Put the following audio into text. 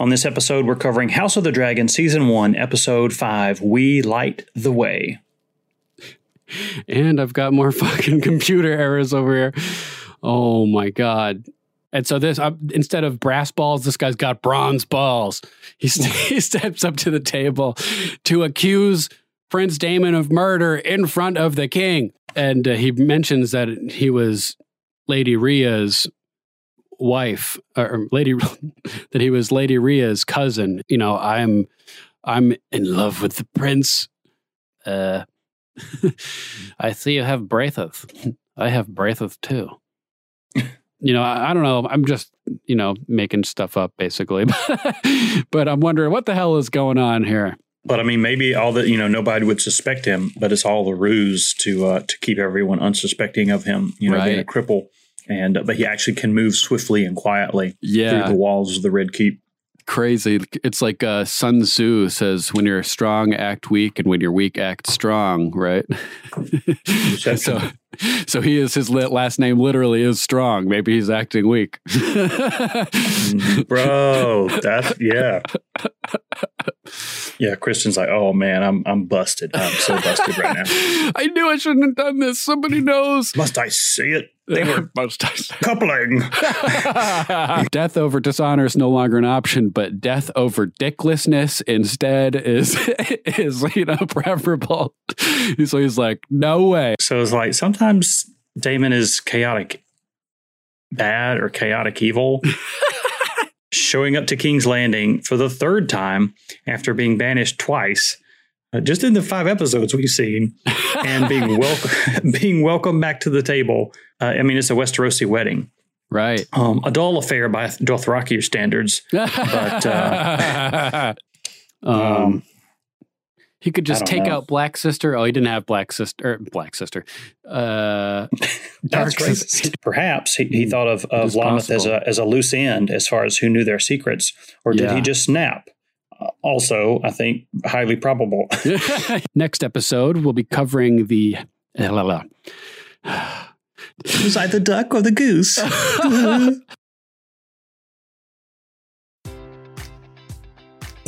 On this episode, we're covering House of the Dragon Season 1, Episode 5 We Light the Way. And I've got more fucking computer errors over here. Oh my God. And so this, uh, instead of brass balls, this guy's got bronze balls. He, st- he steps up to the table to accuse Prince Daemon of murder in front of the king. And uh, he mentions that he was Lady Rhea's wife or lady that he was lady Rhea's cousin. You know i'm i'm in love with the prince. Uh i see you have braitheth. I have braitheth too. You know I, I, don't know. I'm just you know making stuff up basically. But i'm wondering what the hell is going on here. But I mean, maybe all that you know, nobody would suspect him, but it's all the ruse to uh, to keep everyone unsuspecting of him. You know, right. being a cripple and but he actually can move swiftly and quietly yeah. through the walls of the Red Keep. Crazy! It's like uh, Sun Tzu says: "When you're strong, act weak, and when you're weak, act strong." Right? so, so he is his last name literally is strong. Maybe he's acting weak, bro. That's yeah. Yeah, Criston's like, oh man, I'm I'm busted. I'm so busted right now. I knew I shouldn't have done this. Somebody knows. Must I see it? They were most coupling. death over dishonor is no longer an option, but death over dicklessness instead is is you know preferable. so he's like, no way. So it's like sometimes Daemon is chaotic bad or chaotic evil showing up to King's Landing for the third time after being banished twice. Uh, just in the five episodes we've seen, and being welcome, being welcomed back to the table. Uh, I mean, it's a Westerosi wedding, right? Um, a dull affair by Dothraki standards, but uh, um, um, he could just take know. out Black Sister. Oh, he didn't have Black Sister. Black Sister. Uh, Dark Sister. Perhaps he, he thought of, of Lonmouth as a as a loose end as far as who knew their secrets, or did yeah. he just snap? Uh, also, I think highly probable. Next episode, we'll be covering the. Was I the duck or the goose?